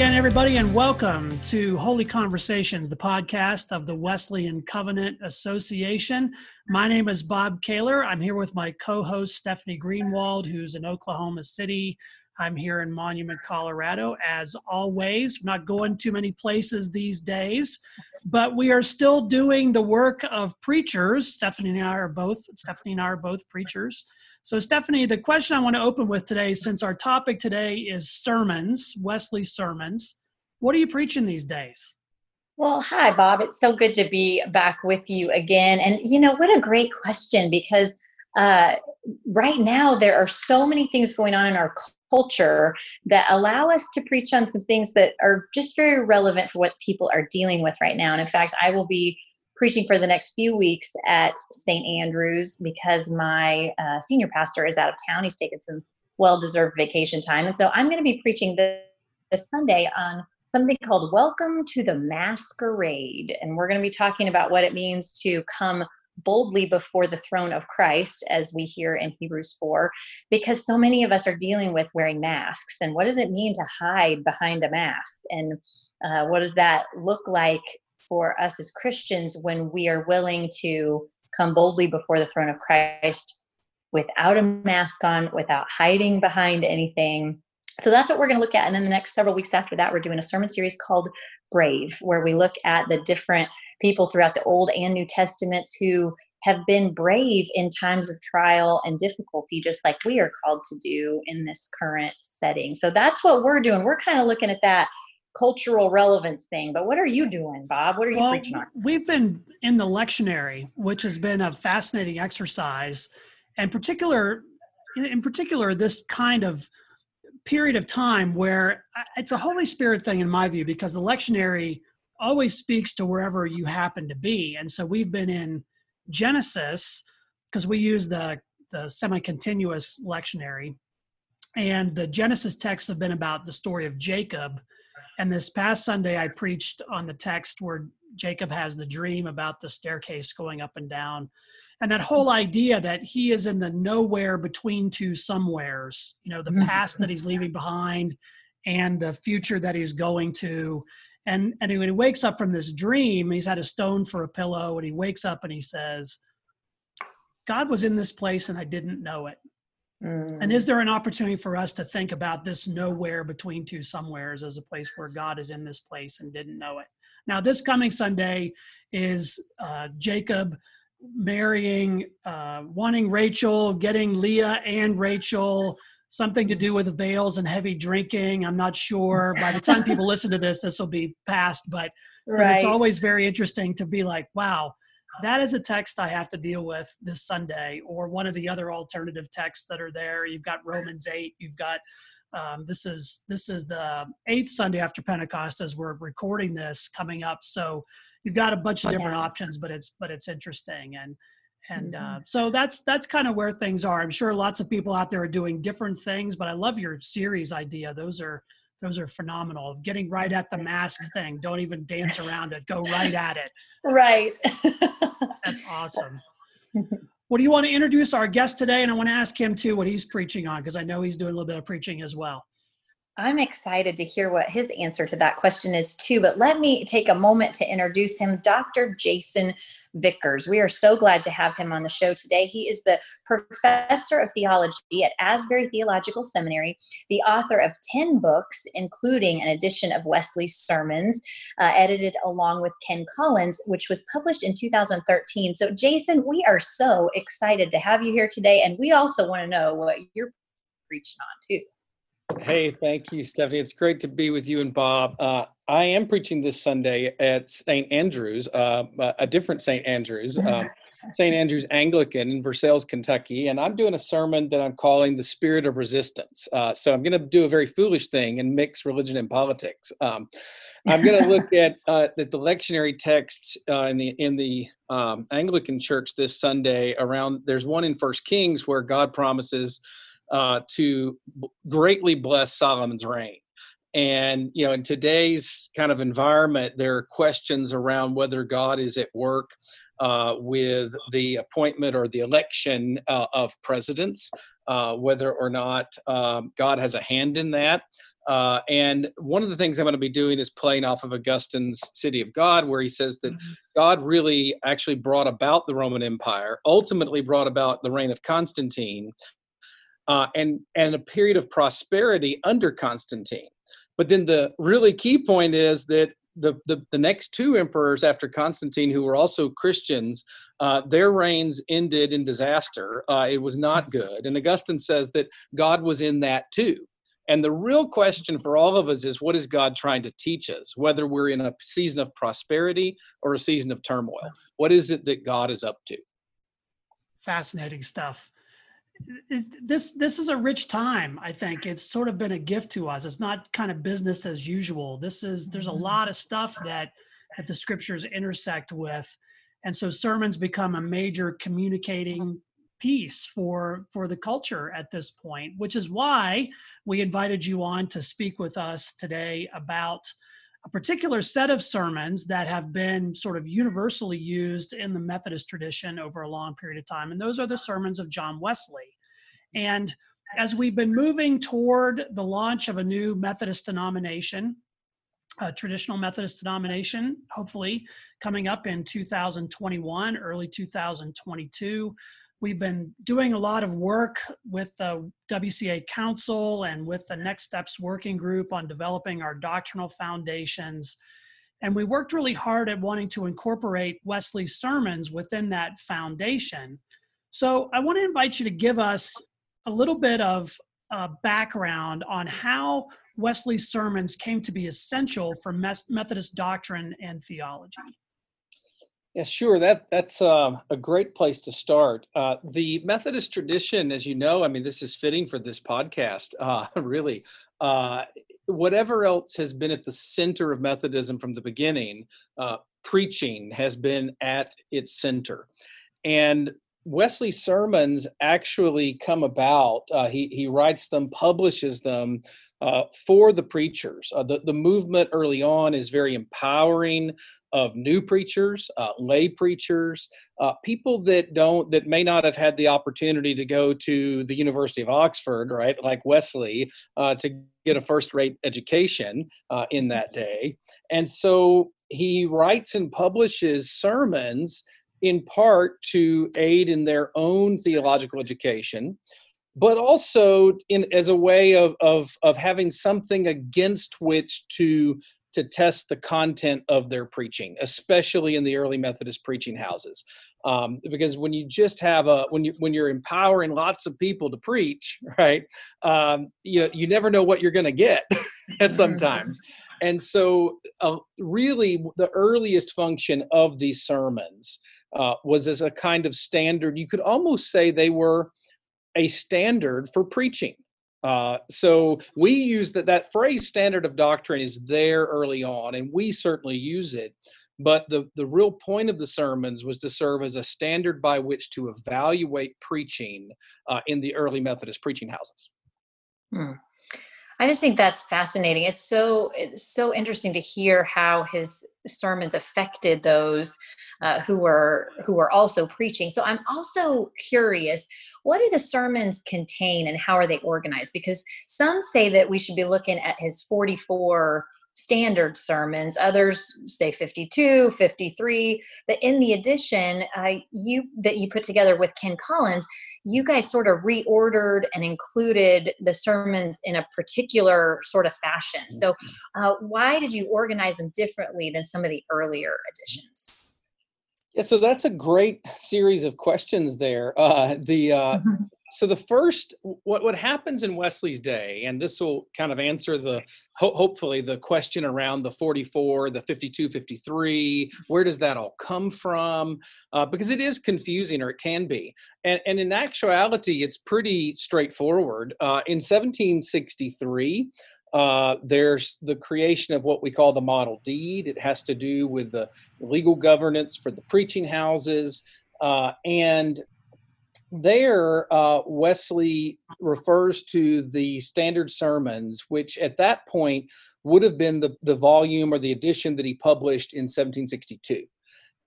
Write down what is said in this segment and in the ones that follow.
Again, everybody, and welcome to Holy Conversations, the podcast of the Wesleyan Covenant Association. My name is Bob Kaylor. I'm here with my co host, Stephanie Greenwald, who's in Oklahoma City. I'm here in Monument, Colorado. As always, we're not going too many places these days, but we are still doing the work of preachers. Stephanie and I are both, Stephanie and I are both preachers. So, Stephanie, the question I want to open with today, since our topic today is sermons, Wesley sermons, what are you preaching these days? Well, hi, Bob. It's so good to be back with you again. And, you know, what a great question because uh, right now there are so many things going on in our culture that allow us to preach on some things that are just very relevant for what people are dealing with right now. And in fact, I will be preaching for the next few weeks at St. Andrews because my uh, senior pastor is out of town. He's taken some well deserved vacation time. And so I'm going to be preaching this, this Sunday on something called Welcome to the Masquerade. And we're going to be talking about what it means to come boldly before the throne of Christ, as we hear in Hebrews 4, because so many of us are dealing with wearing masks. And what does it mean to hide behind a mask? And uh, what does that look like for us as Christians when we are willing to come boldly before the throne of Christ without a mask on, without hiding behind anything. So that's what we're going to look at. And then the next several weeks after that, we're doing a sermon series called Brave, where we look at the different people throughout the Old and New Testaments who have been brave in times of trial and difficulty, just like we are called to do in this current setting. So that's what we're doing. We're kind of looking at that cultural relevance thing. But what are you doing, Bob? What are you well, preaching on? We've been in the lectionary, which has been a fascinating exercise, and particular, in particular, this kind of period of time where it's a Holy Spirit thing, in my view, because the lectionary always speaks to wherever you happen to be, and so we've been in Genesis because we use the the semi-continuous lectionary and the genesis texts have been about the story of jacob and this past Sunday, I preached on the text where Jacob has the dream about the staircase going up and down. And that whole idea that he is in the nowhere between two somewheres, you know, the mm-hmm. past that he's leaving behind and the future that he's going to. And, and when he wakes up from this dream, he's had a stone for a pillow, and he wakes up and he says, God was in this place and I didn't know it. Mm. And is there an opportunity for us to think about this nowhere between two somewheres as a place where God is in this place and didn't know it? Now, this coming Sunday is uh, Jacob marrying, uh, wanting Rachel, getting Leah and Rachel, something to do with veils and heavy drinking. I'm not sure. By the time people listen to this, this will be past, but, right. but it's always very interesting to be like, wow, that is a text I have to deal with this Sunday, or one of the other alternative texts that are there. You've got Romans eight. You've got um, this is this is the eighth Sunday after Pentecost as we're recording this coming up. So you've got a bunch of different options, but it's but it's interesting and and uh, mm-hmm. so that's that's kind of where things are. I'm sure lots of people out there are doing different things, but I love your series idea. Those are those are phenomenal. Getting right at the mask thing. Don't even dance around it. Go right at it. Right. That's awesome. What do you want to introduce our guest today? And I want to ask him too what he's preaching on because I know he's doing a little bit of preaching as well. I'm excited to hear what his answer to that question is, too. But let me take a moment to introduce him, Dr. Jason Vickers. We are so glad to have him on the show today. He is the professor of theology at Asbury Theological Seminary, the author of 10 books, including an edition of Wesley's sermons, uh, edited along with Ken Collins, which was published in 2013. So, Jason, we are so excited to have you here today. And we also want to know what you're preaching on, too. Hey, thank you, Stephanie. It's great to be with you and Bob. Uh, I am preaching this Sunday at St. Andrews, uh, a different St. Andrews, um, St. Andrews Anglican in Versailles, Kentucky, and I'm doing a sermon that I'm calling "The Spirit of Resistance." Uh, so I'm going to do a very foolish thing and mix religion and politics. Um, I'm going to look at uh, the, the lectionary texts uh, in the in the um, Anglican Church this Sunday. Around there's one in First Kings where God promises uh, to greatly bless Solomon's reign. And, you know, in today's kind of environment, there are questions around whether God is at work uh, with the appointment or the election uh, of presidents. uh, whether or not um, God has a hand in that. Uh, and one of the things I'm going to be doing is playing off of Augustine's City of God, where he says that mm-hmm. God really actually brought about the Roman Empire, ultimately brought about the reign of Constantine, uh, and and a period of prosperity under Constantine. But then the really key point is that the, the, the next two emperors after Constantine, who were also Christians, uh, their reigns ended in disaster. Uh, it was not good. And Augustine says that God was in that too. And the real question for all of us is what is God trying to teach us, whether we're in a season of prosperity or a season of turmoil? What is it that God is up to? Fascinating stuff this this is a rich time i think. It's sort of been a gift to us. It's not kind of business as usual. This is there's a mm-hmm. lot of stuff that that the scriptures intersect with. And so sermons become a major communicating mm-hmm. piece for for the culture at this point which is why we invited you on to speak with us today about a particular set of sermons that have been sort of universally used in the Methodist tradition over a long period of time. And those are the sermons of John Wesley. And as we've been moving toward the launch of a new Methodist denomination, a traditional Methodist denomination, hopefully coming up in 2021, early 2022. We've been doing a lot of work with the WCA Council and with the Next Steps Working Group on developing our doctrinal foundations. And we worked really hard at wanting to incorporate Wesley's sermons within that foundation. So I want to invite you to give us a little bit of uh, background on how Wesley's sermons came to be essential for Methodist doctrine and theology. Yeah, sure. That that's uh, a great place to start. Uh, the Methodist tradition, as you know, I mean, this is fitting for this podcast. Uh, really, uh, whatever else has been at the center of Methodism from the beginning, uh, preaching has been at its center, and Wesley's sermons actually come about. Uh, he he writes them, publishes them uh, for the preachers. Uh, the the movement early on is very empowering of new preachers, uh, lay preachers, uh, people that don't that may not have had the opportunity to go to the University of Oxford, right, like Wesley, uh, to get a first rate education in that day, and so he writes and publishes sermons in part to aid in their own theological education, but also in as a way of of of having something against which to to test the content of their preaching, especially in the early Methodist preaching houses. Um, because when you just have a when you when you're empowering lots of people to preach, right? Um, you know, you never know what you're going to get at sometimes. And so, uh, really, the earliest function of these sermons uh, was as a kind of standard. You could almost say they were a standard for preaching. Uh, so we use that that phrase standard of doctrine is there early on, and we certainly use it. But the, the real point of the sermons was to serve as a standard by which to evaluate preaching uh, in the early Methodist preaching houses. Hmm. I just think that's fascinating. It's so it's so interesting to hear how his sermons affected those uh, who were who were also preaching. So I'm also curious, what do the sermons contain and how are they organized? Because some say that we should be looking at his 44 standard sermons. Others say 52 53 but in the edition uh, you that you put together with ken collins you guys sort of reordered and included the sermons in a particular sort of fashion. So mm-hmm. uh, why did you organize them differently than some of the earlier editions yeah so that's a great series of questions there. Uh, the uh, mm-hmm so the first what what happens in wesley's day and this will kind of answer the ho- hopefully the question around the 44 the 52 53 where does that all come from uh, because it is confusing or it can be and, and in actuality it's pretty straightforward uh, in 1763 uh, there's the creation of what we call the model deed. It has to do with the legal governance for the preaching houses. Uh, and there, uh, Wesley refers to the standard sermons, which at that point would have been the, the volume or the edition that he published in 1762.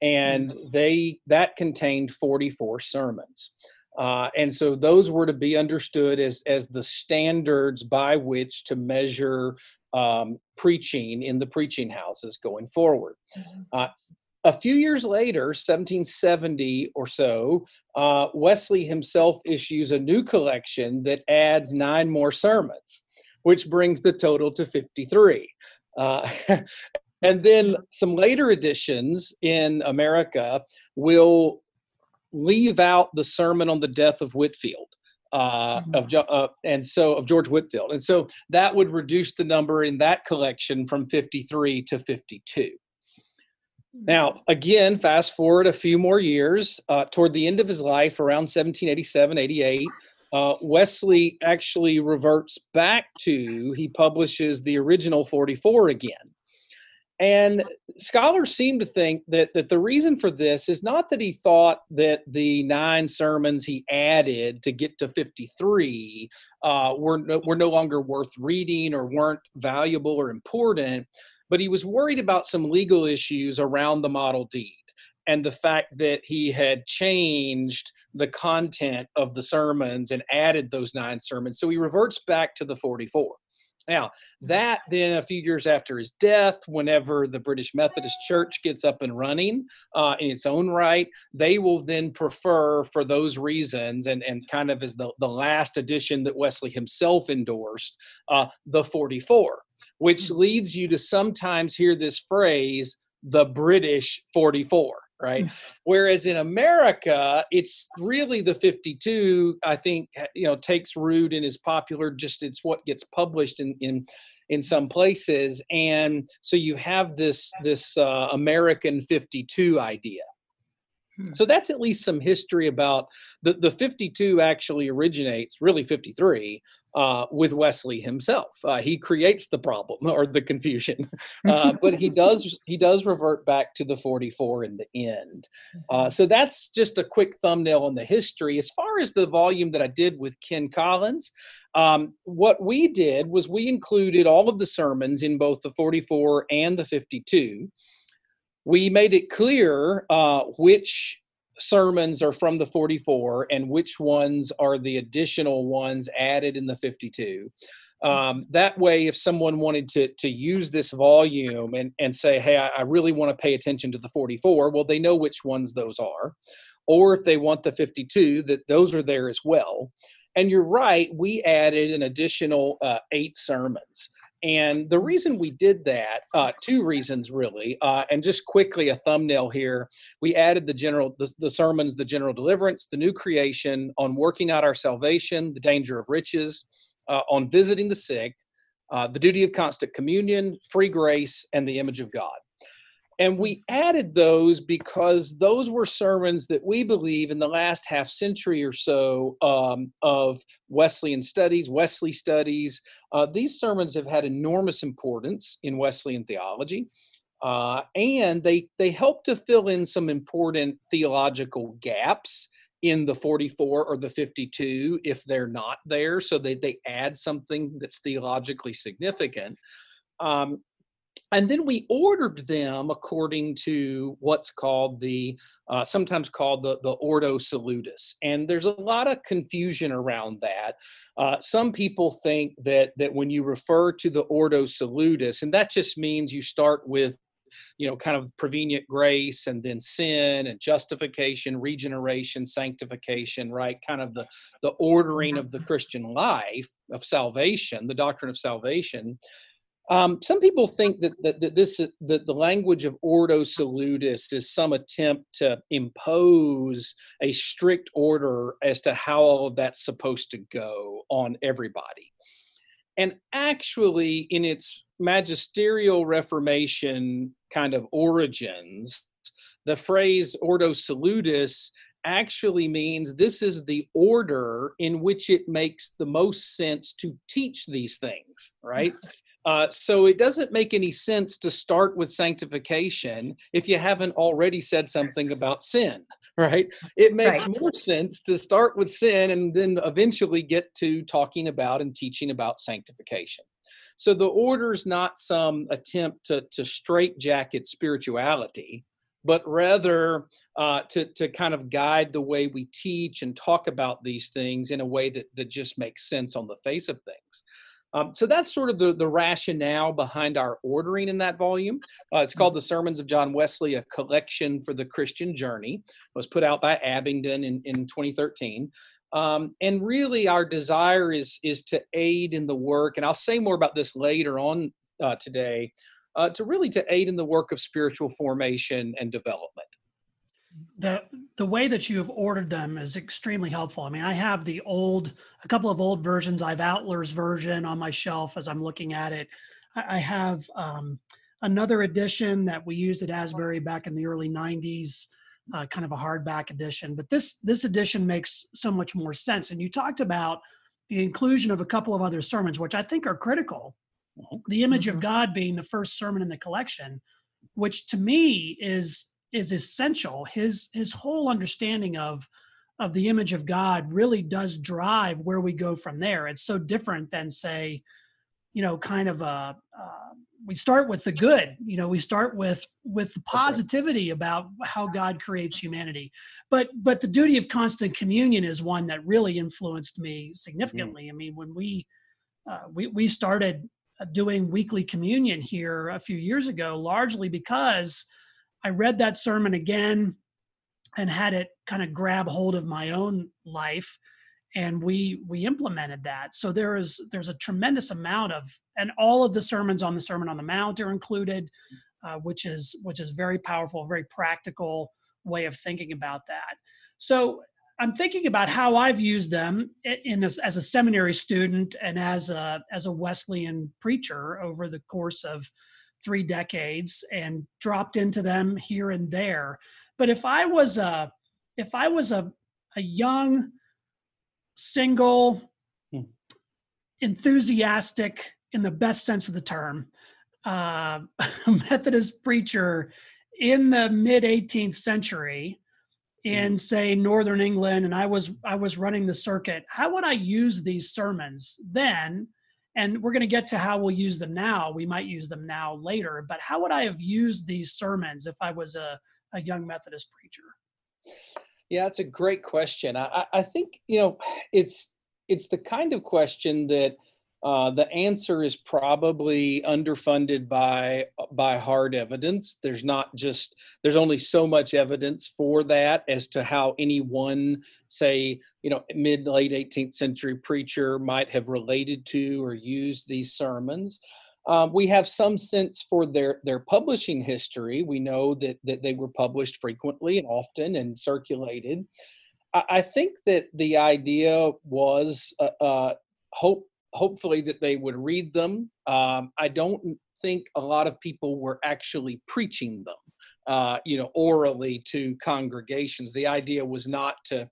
And mm-hmm. they that contained 44 sermons. Uh, and so those were to be understood as, as the standards by which to measure um, preaching in the preaching houses going forward. Mm-hmm. Uh, a few years later, 1770 or so, uh, Wesley himself issues a new collection that adds nine more sermons, which brings the total to 53. Uh, and then some later editions in America will leave out the sermon on the death of Whitefield. Uh, of uh, and so of George Whitefield, and so that would reduce the number in that collection from 53 to 52. Now, again, fast forward a few more years, uh, toward the end of his life, around 1787, 88, uh, Wesley actually reverts back to, he publishes the original 44 again. And scholars seem to think that, that the reason for this is not that he thought that the nine sermons he added to get to 53 uh, were, no, were no longer worth reading or weren't valuable or important, but he was worried about some legal issues around the model deed and the fact that he had changed the content of the sermons and added those nine sermons. So he reverts back to the 44. Now, that then a few years after his death, whenever the British Methodist Church gets up and running uh, in its own right, they will then prefer, for those reasons, and, and kind of as the, the last edition that Wesley himself endorsed, uh, the 44 which hmm. leads you to sometimes hear this phrase, the British 44 right? Hmm. whereas in america it's really the 52 i think you know takes root and is popular just it's what gets published in in in some places. And so you have this this uh, american 52 idea Hmm. So that's at least some history about the, the 52 actually originates, really 53, uh, with Wesley himself. Uh, he creates the problem or the confusion, uh, but he does he does revert back to the 44 in the end. Uh, mm-hmm. so that's just a quick thumbnail on the history. As far as the volume that I did with Ken Collins, um, what we did was we included all of the sermons in both the 44 and the 52 we made it clear uh, which sermons are from the 44 and which ones are the additional ones added in the 52. Um, that way, if someone wanted to to use this volume and and say, "Hey, I, I really want to pay attention to the 44," well, they know which ones those are. Or if they want the 52, that those are there as well. And you're right, we added an additional uh, eight sermons. And the reason we did that, uh, two reasons really, uh, and just quickly a thumbnail here. We added the general, the, the, sermons, the general deliverance, the new creation, on working out our salvation, the danger of riches, uh, on visiting the sick, uh, the duty of constant communion, free grace, and the image of God. And we added those because those were sermons that we believe in the last half century or so um, of Wesleyan studies, Wesley studies. Uh, these sermons have had enormous importance in Wesleyan theology. Uh, and they they help to fill in some important theological gaps in the 44 or the 52 if they're not there so they, they add something that's theologically significant um, and then we ordered them according to what's called the uh, sometimes called the the ordo salutis. And there's a lot of confusion around that. Uh, some people think that that when you refer to the ordo salutis and that just means you start with you know kind of prevenient grace and then sin and justification regeneration sanctification right? Kind of the the ordering of the christian life of salvation the doctrine of salvation um, some people think that, that, that this that the language of ordo salutis is some attempt to impose a strict order as to how all of that's supposed to go on everybody. And actually, in its magisterial reformation kind of origins, the phrase ordo salutis actually means this is the order in which it makes the most sense to teach these things, right? Uh, so it doesn't make any sense to start with sanctification if you haven't already said something about sin, right? It makes right. more sense to start with sin and then eventually get to talking about and teaching about sanctification. So the order's not some attempt to, to straitjacket spirituality. but rather uh, to, to kind of guide the way we teach and talk about these things in a way that, that just makes sense on the face of things. Um, so that's sort of the, the rationale behind our ordering in that volume. Uh, it's called The Sermons of John Wesley, a collection for the Christian journey. It was put out by Abingdon in, in 2013. Um, and really, our desire is is to aid in the work, and I'll say more about this later on uh, today. Uh, to really to aid in the work of spiritual formation and development. The the way that you have ordered them is extremely helpful. I mean, I have the old, a couple of old versions. I have Outler's version on my shelf as I'm looking at it. I, I have um, another edition that we used at Asbury back in the early '90s uh, kind of a hardback edition. But this this edition makes so much more sense. And you talked about the inclusion of a couple of other sermons, which I think are critical. Mm-hmm. The image mm-hmm. of God being the first sermon in the collection, which to me is is essential. His his whole understanding of of the image of God really does drive where we go from there. It's so different than say, you know, kind of a, uh, we start with the good you know we start with with the positivity about how god creates humanity but but the duty of constant communion is one that really influenced me mm-hmm. significantly mm-hmm. i mean when we uh, we we started uh, doing weekly communion here a few years ago largely because i read that sermon again and had it kind of grab hold of my own life and we we implemented that. So there is there's a tremendous amount of and all of the sermons on the sermon on the mount are included uh, which is which is very powerful very practical way of thinking about that. So i'm thinking about how i've used them in as, as a seminary student and as a as a wesleyan preacher over the course of three decades and dropped into them here and there but if i was a if i was a a young single, hmm. enthusiastic, in the best sense of the term, uh, Methodist preacher in the mid 18th century in hmm. say northern england and i was i was running the circuit how would i use these sermons then and we're going to get to how we'll use them now we might use them now later but how would i have used these sermons if i was a, a young methodist preacher yeah, it's a great question. I, I think you know it's it's the kind of question that uh, the answer is probably underfunded by by hard evidence. There's not just there's only so much evidence for that as to how any one, say, you know, mid late 18th century preacher might have related to or used these sermons. Um, we have some sense for their their publishing history. We know that that they were published frequently and often and circulated. I, I think that the idea was uh, uh, hope hopefully that they would read them. Um, I don't think a lot of people were actually preaching them, uh, you know, orally to congregations. The idea was not to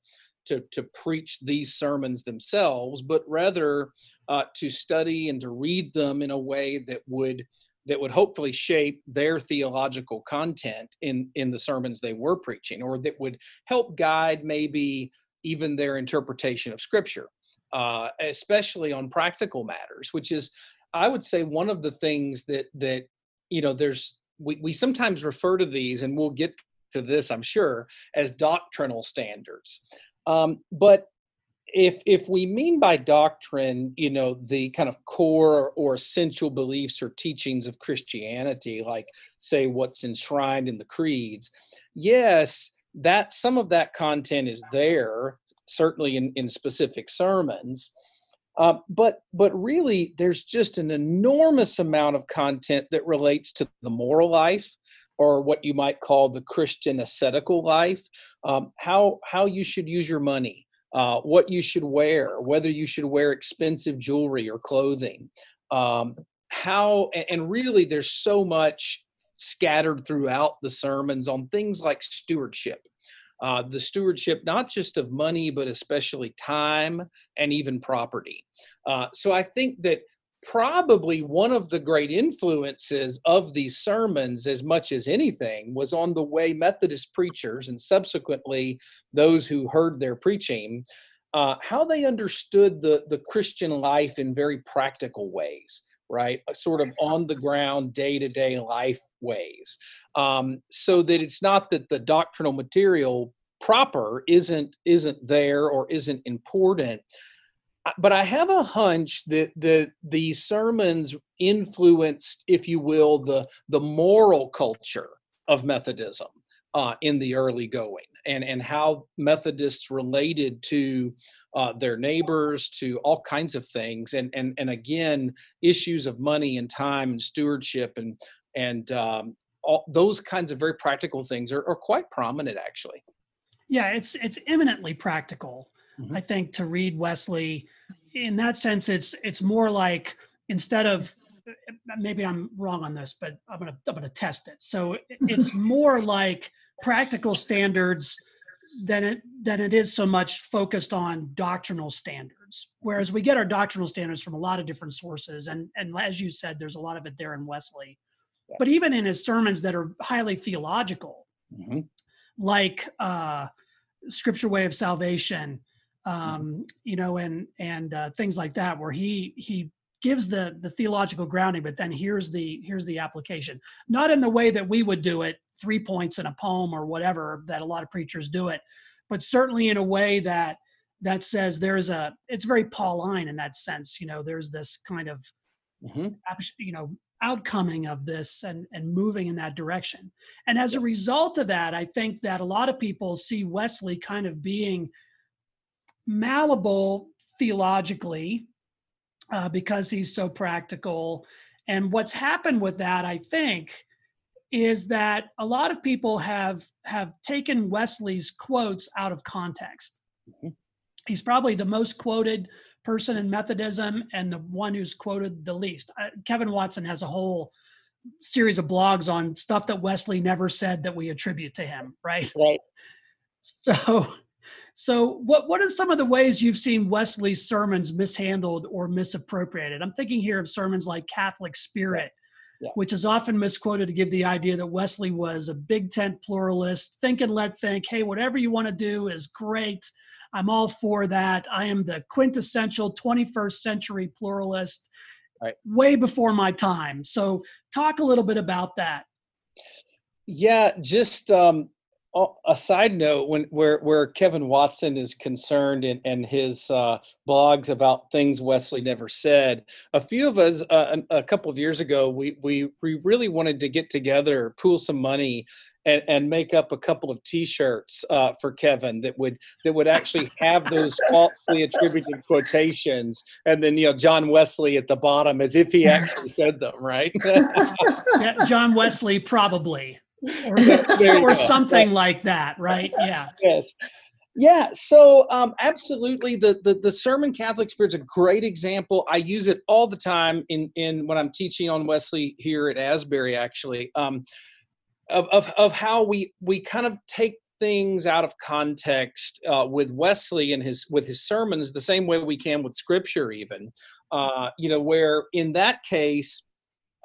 to to preach these sermons themselves, but rather uh, to study and to read them in a way that would that would hopefully shape their theological content in in the sermons they were preaching, or that would help guide maybe even their interpretation of Scripture, uh, especially on practical matters, which is I would say one of the things that that you know there's we, we sometimes refer to these and we'll get to this i'm sure as doctrinal standards. Um, but if if we mean by doctrine, you know, the kind of core or essential beliefs or teachings of Christianity, like say what's enshrined in the creeds, yes, that some of that content is there, certainly in, in specific sermons. Uh, but but really, there's just an enormous amount of content that relates to the moral life, or what you might call the Christian ascetical life, um, how how you should use your money, uh, what you should wear, whether you should wear expensive jewelry or clothing, um, how and really there's so much scattered throughout the sermons on things like stewardship. Uh, the stewardship not just of money but especially time and even property uh, so i think that probably one of the great influences of these sermons, as much as anything, was on the way Methodist preachers and subsequently those who heard their preaching, uh, how they understood the, the Christian life in very practical ways. Right? Sort of on the ground, day to day life ways. Um, so that it's not that the doctrinal material proper isn't isn't there or isn't important but I have a hunch that the the sermons influenced, if you will, the the moral culture of Methodism uh, in the early going, and and how Methodists related to uh, their neighbors, to all kinds of things, and and and again, issues of money and time and stewardship and and um, all those kinds of very practical things are, are quite prominent, actually. Yeah, it's it's eminently practical. Mm-hmm. I think to read Wesley, in that sense, it's it's more like instead of maybe I'm wrong on this, but I'm gonna I'm gonna test it. So it's more like practical standards than it than it is so much focused on doctrinal standards. Whereas we get our doctrinal standards from a lot of different sources, and and as you said, there's a lot of it there in Wesley. Yeah. But even in his sermons that are highly theological, mm-hmm. like uh, Scripture Way of Salvation, Mm-hmm. um, you know, and and uh, things like that, where he he gives the the theological grounding, but then here's the here's the application. Not in the way that we would do it, three points in a poem or whatever that a lot of preachers do it, but certainly in a way that that says there's a it's very Pauline in that sense. You know, there's this kind of mm-hmm. you know outcoming of this and and moving in that direction. And as a result of that, I think that a lot of people see Wesley kind of being malleable theologically uh, because he's so practical. And what's happened with that, I think, is that a lot of people have have taken Wesley's quotes out of context. Mm-hmm. He's probably the most quoted person in Methodism and the one who's quoted the least. Uh, Kevin Watson has a whole series of blogs on stuff that Wesley never said that we attribute to him, right? Right. So so, what what are some of the ways you've seen Wesley's sermons mishandled or misappropriated? I'm thinking here of sermons like Catholic Spirit, yeah. which is often misquoted to give the idea that Wesley was a big tent pluralist, think and let think. Hey, whatever you want to do is great. I'm all for that. I am the quintessential 21st century pluralist, right. way before my time. So, talk a little bit about that. Yeah, just um, a side note when where where Kevin Watson is concerned and and his uh, blogs about things Wesley never said. A few of us uh, a, a, couple of years ago, we we we really wanted to get together, pool some money, and, and make up a couple of T-shirts uh, for Kevin that would that would actually have those falsely attributed quotations, and then you know John Wesley at the bottom as if he actually said them, right? yeah, John Wesley probably or, or something like that, right? Yeah. Yes. Yeah, so um, absolutely, the, the the sermon Catholic Spirit's a great example. I use it all the time in in when I'm teaching on Wesley here at Asbury, actually, um, of, of of how we we kind of take things out of context uh, with Wesley and his with his sermons the same way we can with Scripture, even. Uh, you know, where in that case,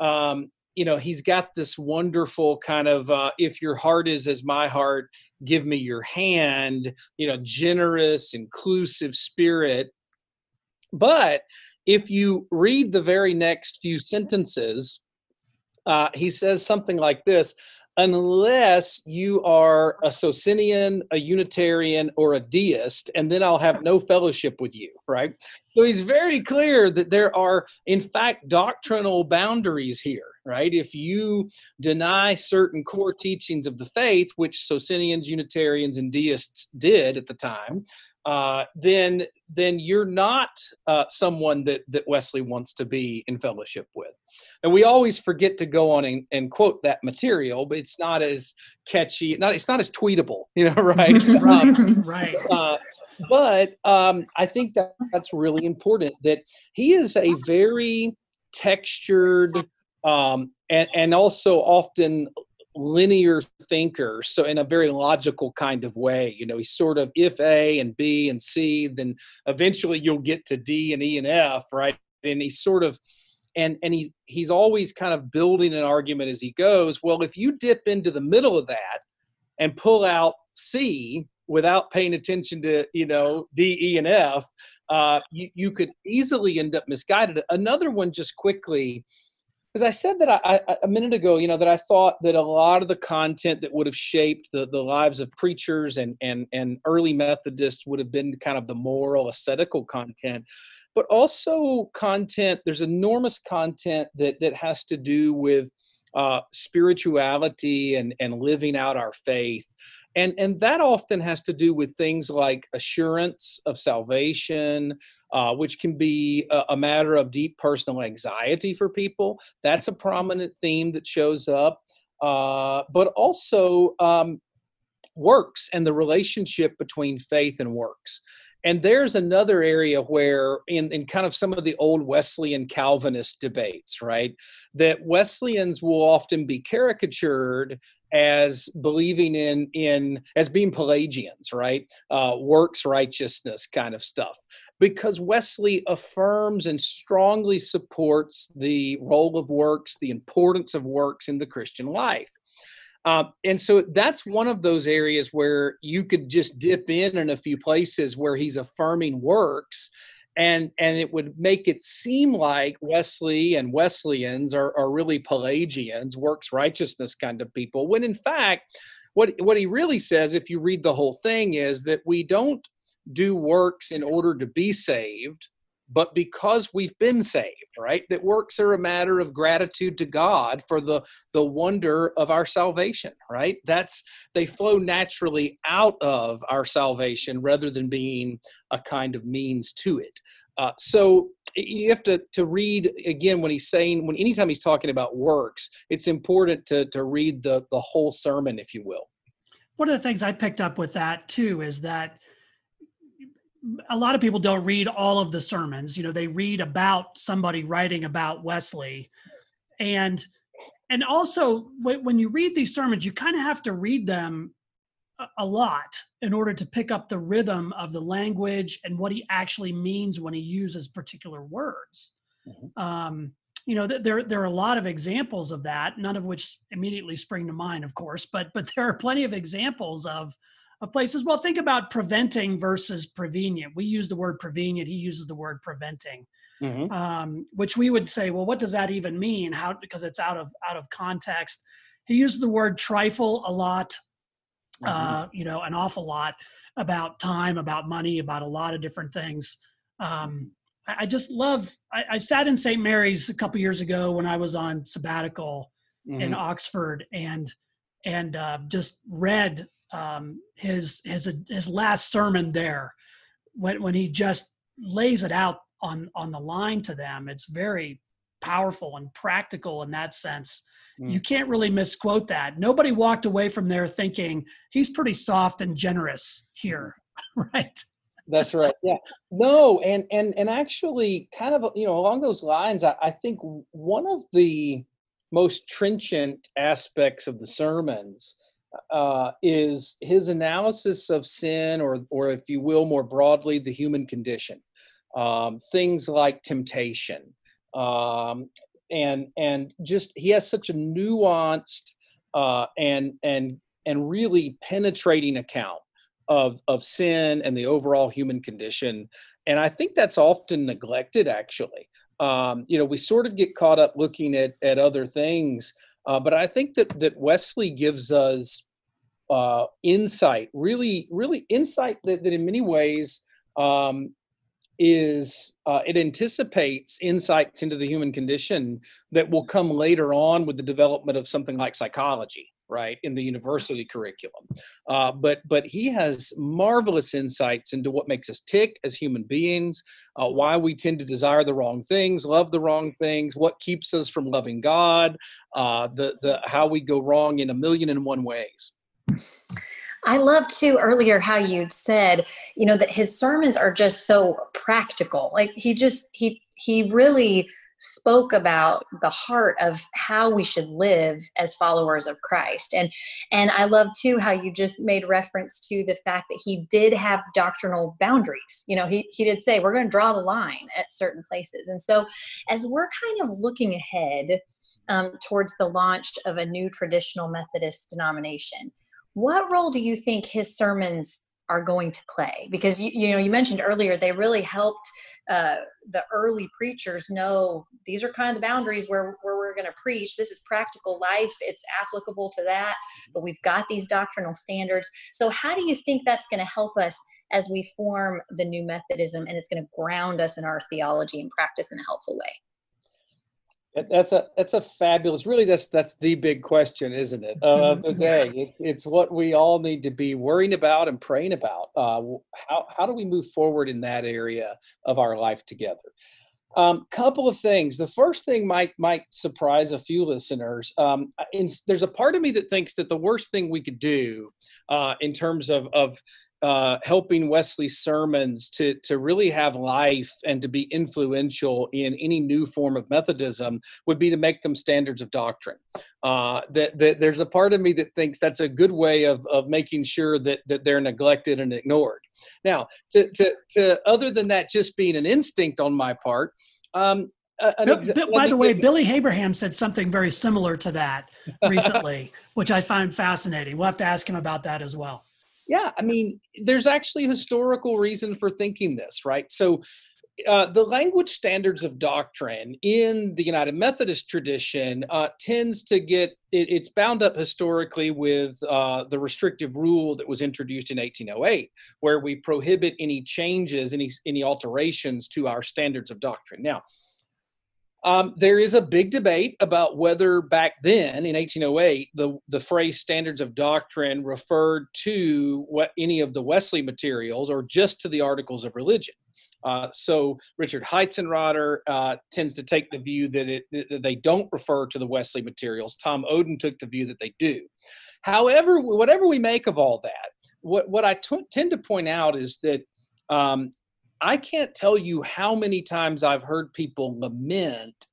um, you know he's got this wonderful kind of uh, if your heart is as my heart give me your hand you know generous inclusive spirit. But if you read the very next few sentences uh, he says something like this unless you are a Socinian, a Unitarian, or a deist, and then I'll have no fellowship with you, right? So he's very clear that there are, in fact, doctrinal boundaries here, right? If you deny certain core teachings of the faith, which Socinians, Unitarians, and deists did at the time, uh, then then you're not uh, someone that that Wesley wants to be in fellowship with. And we always forget to go on and, and quote that material, but it's not as catchy. Not it's not as tweetable, you know, right? um, right. Uh, but um, I think that that's really important. That he is a very textured um, and and also often linear thinker so in a very logical kind of way you know he's sort of if a and b and c then eventually you'll get to d and e and f right and he's sort of and and he he's always kind of building an argument as he goes well if you dip into the middle of that and pull out c without paying attention to you know D, E, and F, uh, you, you could easily end up misguided. Another one, just quickly, as I said that I, I, a minute ago, you know, that I thought that a lot of the content that would have shaped the, the lives of preachers and, and, and early Methodists would have been kind of the moral, ascetical content, but also content, there's enormous content that, that has to do with uh, spirituality and, and living out our faith and and that often has to do with things like assurance of salvation uh, which can be a, a, matter of deep personal anxiety for people. That's a prominent theme that shows up. Uh, but also um, works and the relationship between faith and works. And there's another area where, in, in kind of some of the old Wesleyan Calvinist debates, right, that Wesleyans will often be caricatured as believing in in as being pelagians right? Uh, works righteousness kind of stuff. Because wesley affirms and strongly supports the role of works the importance of works in the christian life. Uh, and so that's one of those areas where you could just dip in in a few places where he's affirming works and and it would make it seem like Wesley and Wesleyans are, are really Pelagians, works righteousness kind of people, when in fact, what what he really says, if you read the whole thing, is that we don't do works in order to be saved but because we've been saved right? That works are a matter of gratitude to god for the the wonder of our salvation right? That's they flow naturally out of our salvation rather than being a kind of means to it. Uh, so you have to to read again when he's saying when anytime he's talking about works it's important to to read the the whole sermon if you will. One of the things i picked up with that too is that a lot of people don't read all of the sermons. You know they read about somebody writing about wesley. And and also when you read these sermons you kind of have to read them a lot in order to pick up the rhythm of the language and what he actually means when he uses particular words. Mm-hmm. um, you know there there are a lot of examples of that none of which immediately spring to mind of course but but there are plenty of examples of of places. Well, think about preventing versus prevenient. We use the word prevenient. He uses the word preventing, mm-hmm. um, which we would say, well, what does that even mean? How because it's out of out of context. He uses the word trifle a lot, mm-hmm. uh, you know, an awful lot about time, about money, about a lot of different things. Um, I, I, just love. I, I, sat in St. Mary's a couple years ago when I was on sabbatical mm-hmm. in Oxford, and and uh, just read um, his his his last sermon there when when he just lays it out on on the line to them. It's very powerful and practical in that sense. Mm. You can't really misquote that. Nobody walked away from there thinking he's pretty soft and generous here, right? That's right. Yeah. No, and and and actually, kind of you know along those lines, I, I think one of the most trenchant aspects of the sermons uh, is his analysis of sin, or, or if you will, more broadly, the human condition. Um, things like temptation, um, and and just he has such a nuanced uh, and and and really penetrating account of of sin and the overall human condition. And I think that's often neglected, actually. Um, you know, we sort of get caught up looking at at other things. Uh, but I think that that Wesley gives us uh, insight, really, really insight that, that in many ways um, is uh, it anticipates insights into the human condition that will come later on with the development of something like psychology right in the university curriculum uh, but but he has marvelous insights into what makes us tick as human beings uh, why we tend to desire the wrong things love the wrong things what keeps us from loving god uh, the the how we go wrong in a million and one ways I love too earlier how you'd said, you know, that his sermons are just so practical. Like he just he he really spoke about the heart of how we should live as followers of Christ. And and I love too how you just made reference to the fact that he did have doctrinal boundaries. You know, he he did say we're going to draw the line at certain places. And so as we're kind of looking ahead um, towards the launch of a new traditional Methodist denomination, what role do you think his sermons are going to play because you, you know you mentioned earlier they really helped uh, the early preachers know these are kind of the boundaries where, where we're going to preach. This is practical life. It's applicable to that but we've got these doctrinal standards. So how do you think that's going to help us as we form the new methodism and it's going to ground us in our theology and practice in a helpful way that's a that's a fabulous. Really, that's that's the big question, isn't it? Of the day, it, it's what we all need to be worrying about and praying about. Uh, how how do we move forward in that area of our life together? Um, couple of things. The first thing might might surprise a few listeners. Um, in, there's a part of me that thinks that the worst thing we could do uh, in terms of of uh, helping Wesley's sermons to to really have life and to be influential in any new form of Methodism would be to make them standards of doctrine. Uh, that, that there's a part of me that thinks that's a good way of of making sure that that they're neglected and ignored. Now, to to, to other than that, just being an instinct on my part. Um, exa- by the way, Billy Abraham said something very similar to that recently, which I find fascinating. We'll have to ask him about that as well. Yeah, I mean, there's actually historical reason for thinking this, right? So, uh, the language standards of doctrine in the United Methodist tradition uh, tends to get it, it's bound up historically with uh, the restrictive rule that was introduced in 1808, where we prohibit any changes, any any alterations to our standards of doctrine. Now, um, there is a big debate about whether back then in 1808 the, the phrase standards of doctrine referred to what any of the Wesley materials or just to the articles of religion. Uh, so Richard Heitzenrater uh, tends to take the view that, it, that they don't refer to the Wesley materials. Tom Oden took the view that they do. However, whatever we make of all that, what, what I t- tend to point out is that um, I can't tell you how many times I've heard people lament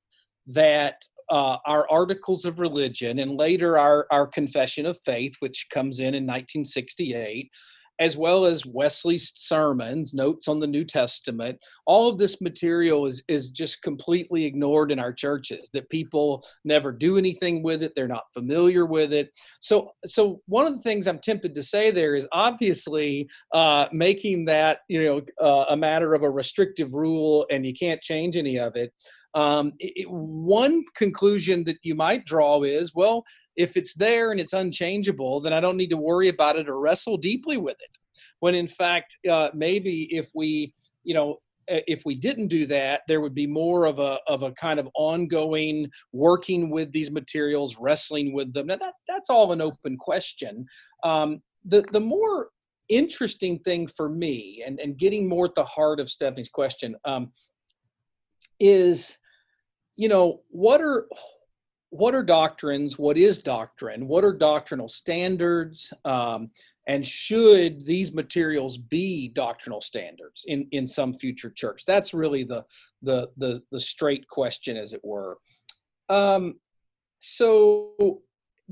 that uh, our articles of religion and later our, our confession of faith, which comes in in 1968, as well as Wesley's sermons, notes on the New Testament. All of this material is, is just completely ignored in our churches, that people never do anything with it, they're not familiar with it. So, so one of the things I'm tempted to say there is obviously uh, making that you know uh, a matter of a restrictive rule and you can't change any of it. Um, it, one conclusion that you might draw is well, if it's there and it's unchangeable, then I don't need to worry about it or wrestle deeply with it. When in fact, uh, maybe if we, you know, if we didn't do that, there would be more of a of a kind of ongoing working with these materials, wrestling with them. Now that that's all an open question. Um, the the more interesting thing for me, and and getting more at the heart of Stephanie's question, um, is you know what are what are doctrines? What is doctrine? What are doctrinal standards? Um, and should these materials be doctrinal standards in in some future church? That's really the the the, the straight question as it were. Um, so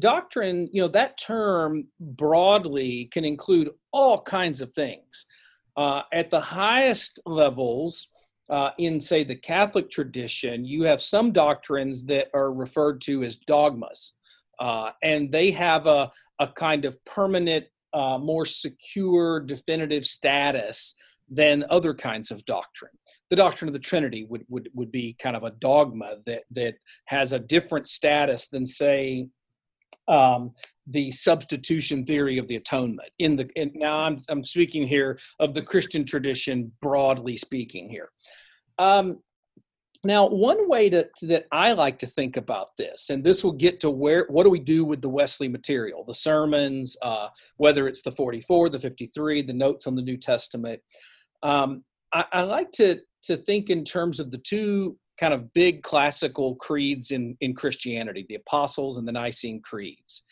doctrine you know that term broadly can include all kinds of things. Uh, at the highest levels uh, in, say, the Catholic tradition, you have some doctrines that are referred to as dogmas, uh, and they have a, a kind of permanent, uh, more secure, definitive status than other kinds of doctrine. The doctrine of the Trinity would, would, would be kind of a dogma that, that has a different status than, say, um, the substitution theory of the atonement. In the and now I'm, I'm speaking here of the christian tradition broadly speaking here. Um, now one way to, that i like to think about this and this will get to where what do we do with the wesley material? The sermons uh, whether it's the 44 the 53 the notes on the new testament. Um, I, I like to to think in terms of the two kind of big classical creeds in in christianity the apostles and the nicene creeds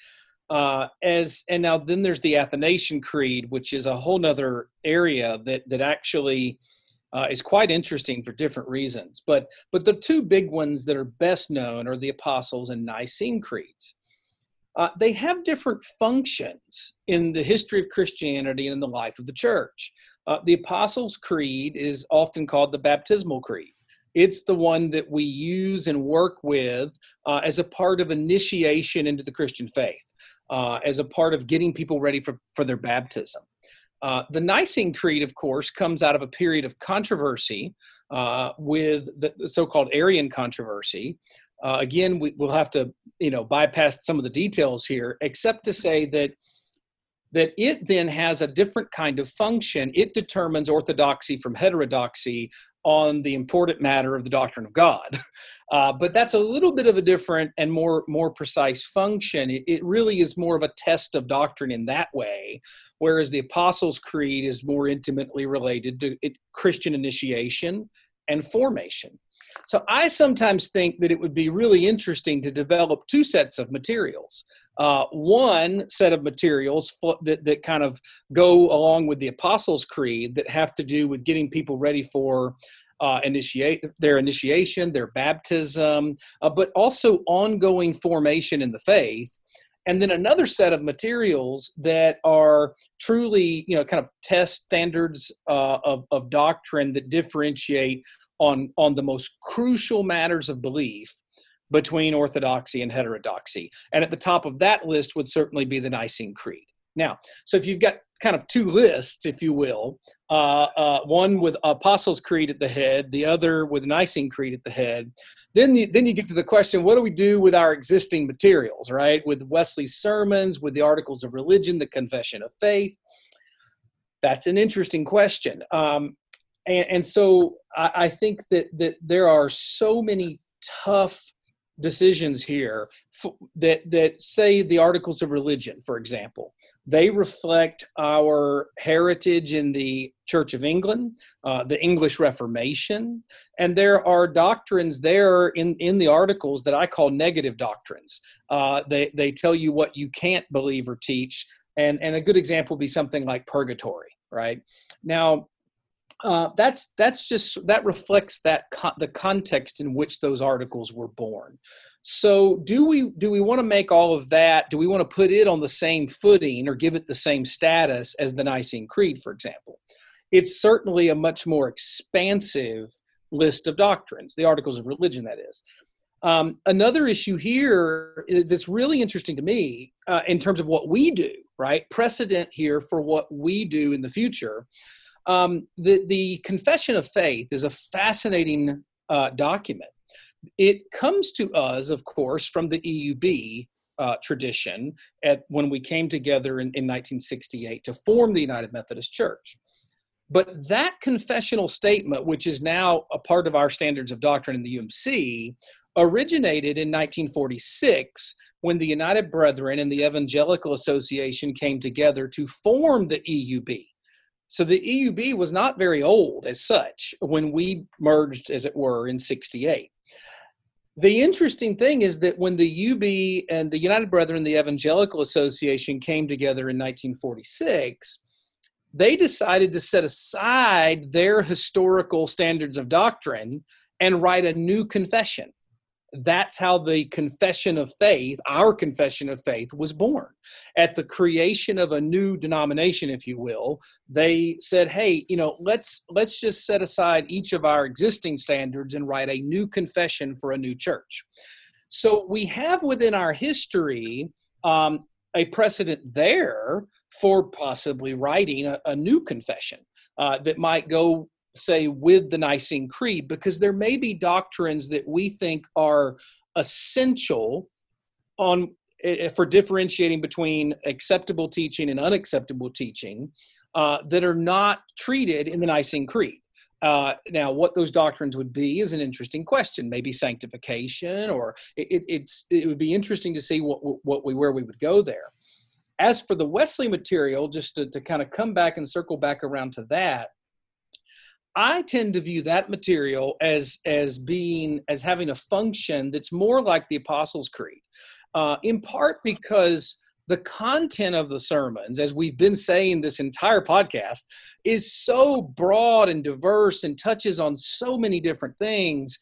uh, as and now then there's the Athanasian Creed, which is a whole nother area that that actually uh, is quite interesting for different reasons. But but the two big ones that are best known are the Apostles and Nicene creeds. Uh, they have different functions in the history of Christianity and in the life of the church. Uh, the Apostles' Creed is often called the Baptismal Creed. It's the one that we use and work with uh, as a part of initiation into the Christian faith uh, as a part of getting people ready for, for their baptism. Uh, the Nicene Creed, of course, comes out of a period of controversy uh, with the, the, so-called Arian controversy. Uh, again, we, will have to, you know, bypass some of the details here, except to say that that it then has a different kind of function. It determines orthodoxy from heterodoxy on the important matter of the doctrine of God. Uh, but that's a little bit of a different and more more precise function. It, it, really is more of a test of doctrine in that way, whereas the Apostles' Creed is more intimately related to it, Christian initiation and formation. So I sometimes think that it would be really interesting to develop two sets of materials uh, one set of materials that, that kind of go along with the Apostles' Creed that have to do with getting people ready for uh, initiate their initiation, their baptism, uh, but also ongoing formation in the faith. And then another set of materials that are truly, you know, kind of test standards uh, of, of doctrine that differentiate on on the most crucial matters of belief between orthodoxy and heterodoxy. And at the top of that list would certainly be the Nicene Creed. Now, so if you've got kind of two lists, if you will, uh, uh, one with Apostles' Creed at the head, the other with Nicene Creed at the head, then you, then you get to the question: What do we do with our existing materials, right? With Wesley's sermons, with the Articles of Religion, the Confession of Faith. That's an interesting question, um, and, and, so I, I think that that there are so many tough decisions here that that say the articles of religion for example. They reflect our heritage in the church of england uh, the english reformation and there are doctrines there in in the articles that i call negative doctrines. Uh, they they tell you what you can't believe or teach and and a good example would be something like purgatory right? Now uh, that's that's just that reflects that co- the context in which those articles were born. So do we do we want to make all of that? Do we want to put it on the same footing or give it the same status as the Nicene Creed, for example? It's certainly a much more expansive list of doctrines, the articles of religion, that is. Um, another issue here that's really interesting to me uh, in terms of what we do, right? Precedent here for what we do in the future um, the, the Confession of Faith is a fascinating uh, document. It comes to us, of course, from the EUB uh, tradition at when we came together in, in 1968 to form the United Methodist Church. But that confessional statement, which is now a part of our standards of doctrine in the UMC, originated in 1946 when the United Brethren and the Evangelical Association came together to form the EUB. So the EUB was not very old as such when we merged, as it were, in 68. The interesting thing is that when the UB and the United Brethren, the Evangelical Association came together in 1946, they decided to set aside their historical standards of doctrine and write a new confession that's how the confession of faith, our confession of faith, was born. At the creation of a new denomination, if you will, they said, "Hey, you know, let's let's just set aside each of our existing standards and write a new confession for a new church." So we have within our history um, a precedent there for possibly writing a, a new confession uh, that might go say with the Nicene Creed because there may be doctrines that we think are essential on eh, for differentiating between acceptable teaching and unacceptable teaching uh, that are not treated in the Nicene Creed. Uh, now, what those doctrines would be is an interesting question. Maybe sanctification, or it, it's it would be interesting to see what what we where we would go there. As for the Wesley material, just to, to kind of come back and circle back around to that, I tend to view that material as as being as having a function that's more like the Apostles' Creed, uh, in part because the content of the sermons, as we've been saying this entire podcast, is so broad and diverse and touches on so many different things.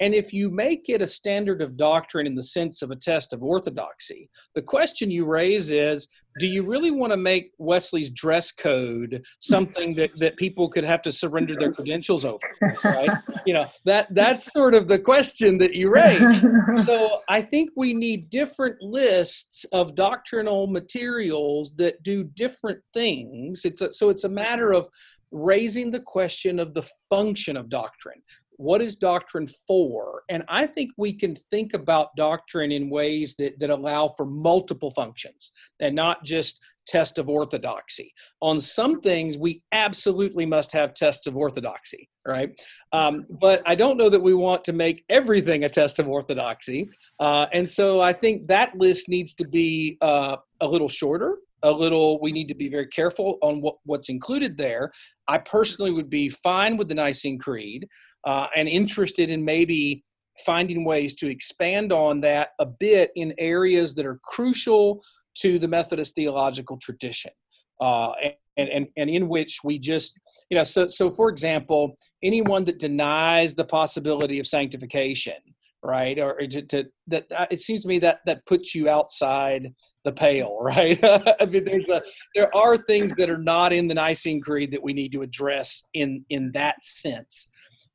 And if you make it a standard of doctrine in the sense of a test of orthodoxy, the question you raise is do you really want to make Wesley's dress code something that, that people could have to surrender their credentials over? Right? you know, that that's sort of the question that you raise. So I think we need different lists of doctrinal materials that do different things. It's a, so it's a matter of raising the question of the function of doctrine what is doctrine for? And i think we can think about doctrine in ways that, that allow for multiple functions and not just test of orthodoxy. On some things we absolutely must have tests of orthodoxy right? Um, but i don't know that we want to make everything a test of orthodoxy. Uh, and so i think that list needs to be uh, a little shorter a little we need to be very careful on what, what's included there. I personally would be fine with the nicene creed uh, and interested in maybe finding ways to expand on that a bit in areas that are crucial to the methodist theological tradition uh, and, and, and in which we just you know so so for example anyone that denies the possibility of sanctification right? Or to, to that uh, it seems to me that that puts you outside the pale right? I mean there's a there are things that are not in the nicene creed that we need to address in in that sense.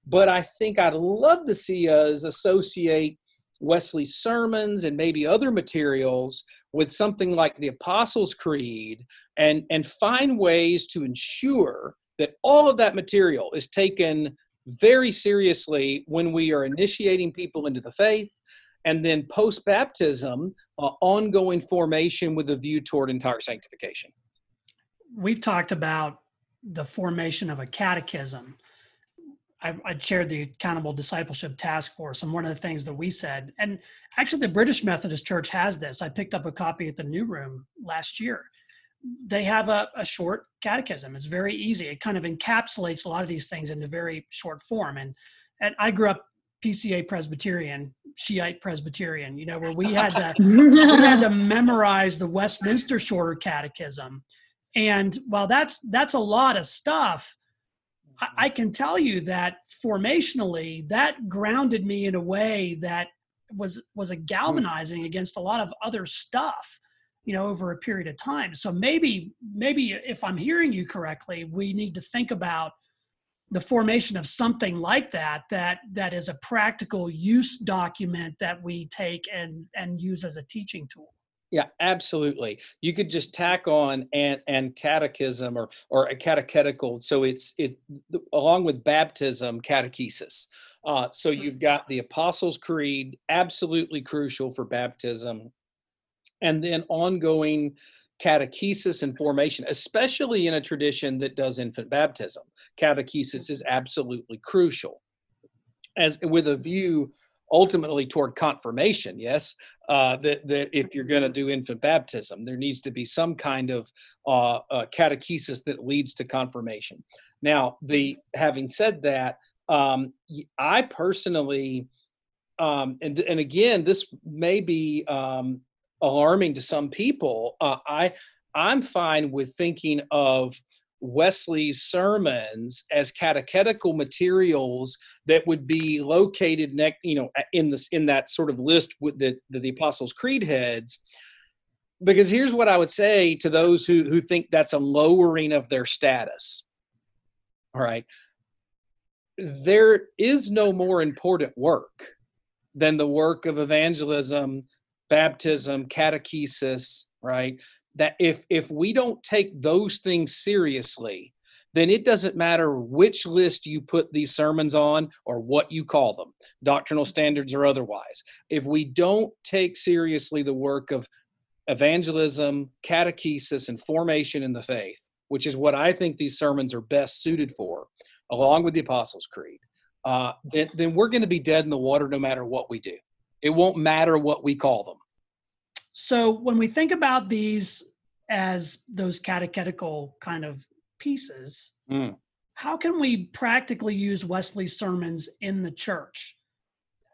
But i think i'd love to see us associate wesley's sermons and maybe other materials with something like the apostles creed and and find ways to ensure that all of that material is taken very seriously when we are initiating people into the faith and then post baptism uh, ongoing formation with a view toward entire sanctification. We've talked about the formation of a catechism. I, I, chaired the accountable discipleship task force and one of the things that we said and actually the british methodist church has this. I picked up a copy at the new room last year they have a, a, short catechism. It's very easy. It kind of encapsulates a lot of these things into very short form. And and I grew up PCA Presbyterian, Shiite Presbyterian, you know, where we had to we had to memorize the Westminster Shorter Catechism. And while that's that's a lot of stuff, I, mm-hmm. I can tell you that formationally that grounded me in a way that was was a mm-hmm. galvanizing against a lot of other stuff you know over a period of time. So maybe maybe if i'm hearing you correctly we need to think about the formation of something like that that that is a practical use document that we take and and use as a teaching tool. Yeah absolutely. You could just tack on and and catechism or or a catechetical so it's it along with baptism catechesis. Uh, so you've got the apostles creed absolutely crucial for baptism and then ongoing catechesis and formation, especially in a tradition that does infant baptism. Catechesis is absolutely crucial, as with a view ultimately toward confirmation. Yes, uh, that that if you're going to do infant baptism, there needs to be some kind of uh, uh, catechesis that leads to confirmation. Now, the having said that, um, I personally. Um, and and again, this may be um, alarming to some people. Uh, I I'm fine with thinking of Wesley's sermons as catechetical materials that would be located next, you know, in this in that sort of list with the, the, the Apostles' Creed heads. Because here's what I would say to those who who think that's a lowering of their status. All right. There is no more important work than the work of evangelism baptism, catechesis, right? That if if we don't take those things seriously, then it doesn't matter which list you put these sermons on or what you call them, doctrinal standards or otherwise. If we don't take seriously the work of evangelism, catechesis, and formation in the faith, which is what I think these sermons are best suited for, along with the Apostles' Creed, uh, then, then we're going to be dead in the water no matter what we do. It won't matter what we call them. So when we think about these as those catechetical kind of pieces, mm. how can we practically use Wesley's sermons in the church?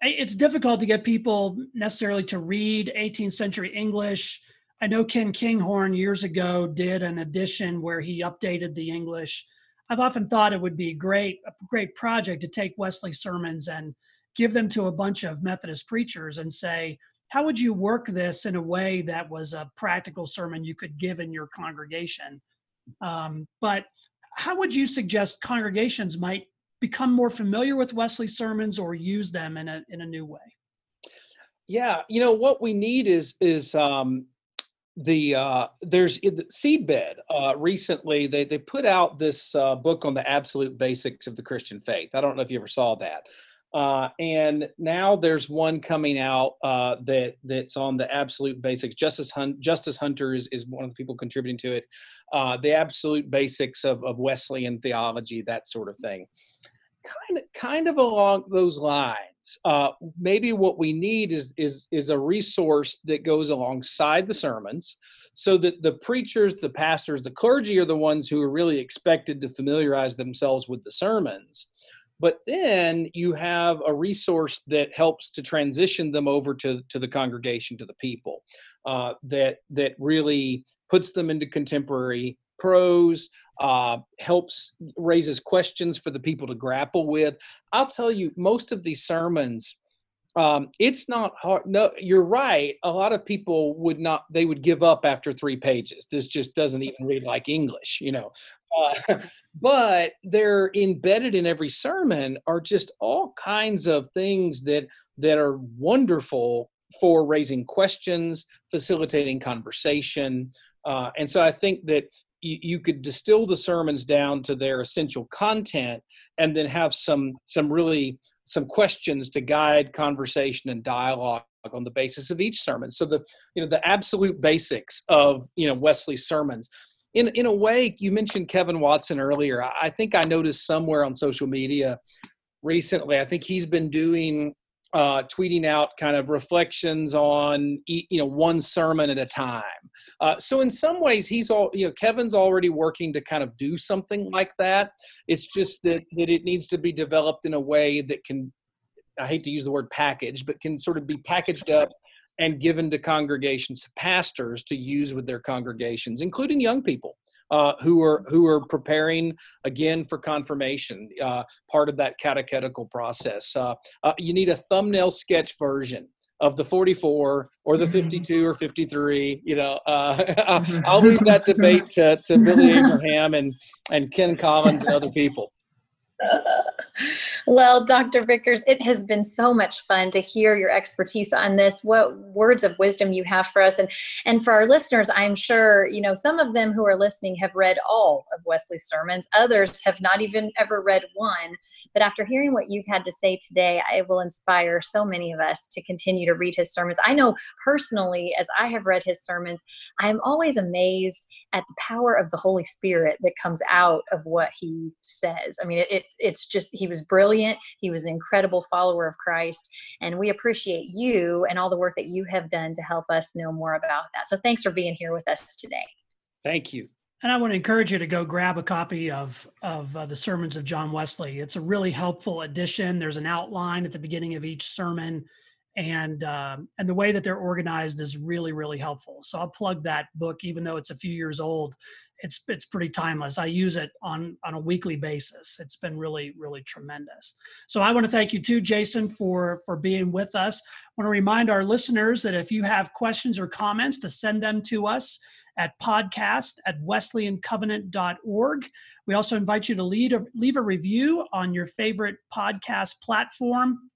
It's difficult to get people necessarily to read 18th century English. I know Ken Kinghorn years ago did an edition where he updated the English. I've often thought it would be great, a great project to take Wesley sermons and give them to a bunch of Methodist preachers and say, how would you work this in a way that was a practical sermon you could give in your congregation? Um, but how would you suggest congregations might become more familiar with Wesley sermons or use them in a in a new way? Yeah, you know what we need is is um, the uh, there's the Seedbed uh, recently they they put out this uh, book on the absolute basics of the Christian faith. I don't know if you ever saw that. Uh, and now there's one coming out uh, that that's on the absolute basics. Justus Hunt, Justus Hunter is, is one of the people contributing to it. Uh, the absolute basics of, of Wesleyan theology, that sort of thing. Kind of, kind of along those lines. Uh, maybe what we need is is is a resource that goes alongside the sermons, so that the preachers, the pastors, the clergy are the ones who are really expected to familiarize themselves with the sermons but then you have a resource that helps to transition them over to, to the congregation to the people uh, that that really puts them into contemporary prose uh, helps raises questions for the people to grapple with. I'll tell you most of these sermons um, it's not hard no you're right a lot of people would not they would give up after three pages. This just doesn't even read like english you know uh, but they're embedded in every sermon are just all kinds of things that that are wonderful for raising questions facilitating conversation. Uh, and so i think that you, you could distill the sermons down to their essential content and then have some some really some questions to guide conversation and dialogue on the basis of each sermon. So the you know the absolute basics of you know wesley's sermons in in a way, you mentioned Kevin Watson earlier. I think I noticed somewhere on social media recently. I think he's been doing uh, tweeting out kind of reflections on you know one sermon at a time. Uh, so in some ways, he's all you know. Kevin's already working to kind of do something like that. It's just that that it needs to be developed in a way that can. I hate to use the word package, but can sort of be packaged up and given to congregations, pastors to use with their congregations, including young people. Uh, who are who are preparing again for confirmation, uh, part of that catechetical process. Uh, uh you need a thumbnail sketch version of the 44 or the mm-hmm. 52 or 53 you know uh, i'll leave that debate to, to billy abraham and and ken collins and other people well, Dr. Vickers, it has been so much fun to hear your expertise on this. What words of wisdom you have for us, and and for our listeners, I'm sure you know some of them who are listening have read all of Wesley's sermons. Others have not even ever read one. But after hearing what you've had to say today, I will inspire so many of us to continue to read his sermons. I know personally, as I have read his sermons, I am always amazed at the power of the Holy Spirit that comes out of what he says. I mean, it, it, it's just, he was brilliant. He was an incredible follower of Christ. And we appreciate you and all the work that you have done to help us know more about that. So thanks for being here with us today. Thank you. And I want to encourage you to go grab a copy of of uh, the sermons of John Wesley. It's a really helpful edition. There's an outline at the beginning of each sermon and um, and the way that they're organized is really really helpful. So i'll plug that book even though it's a few years old it's it's pretty timeless. I use it on on a weekly basis. It's been really really tremendous. So i want to thank you too jason for for being with us. I want to remind our listeners that if you have questions or comments to send them to us at podcast at wesleyancovenant.org. We also invite you to lead a, leave a review on your favorite podcast platform.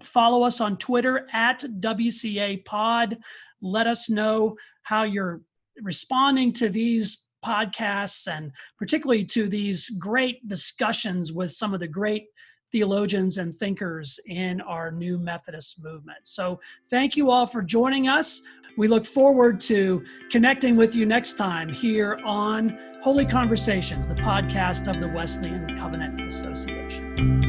Follow us on Twitter at WCA Pod. Let us know how you're responding to these podcasts and particularly to these great discussions with some of the great theologians and thinkers in our new Methodist movement. So, thank you all for joining us. We look forward to connecting with you next time here on Holy Conversations, the podcast of the Wesleyan Covenant Association.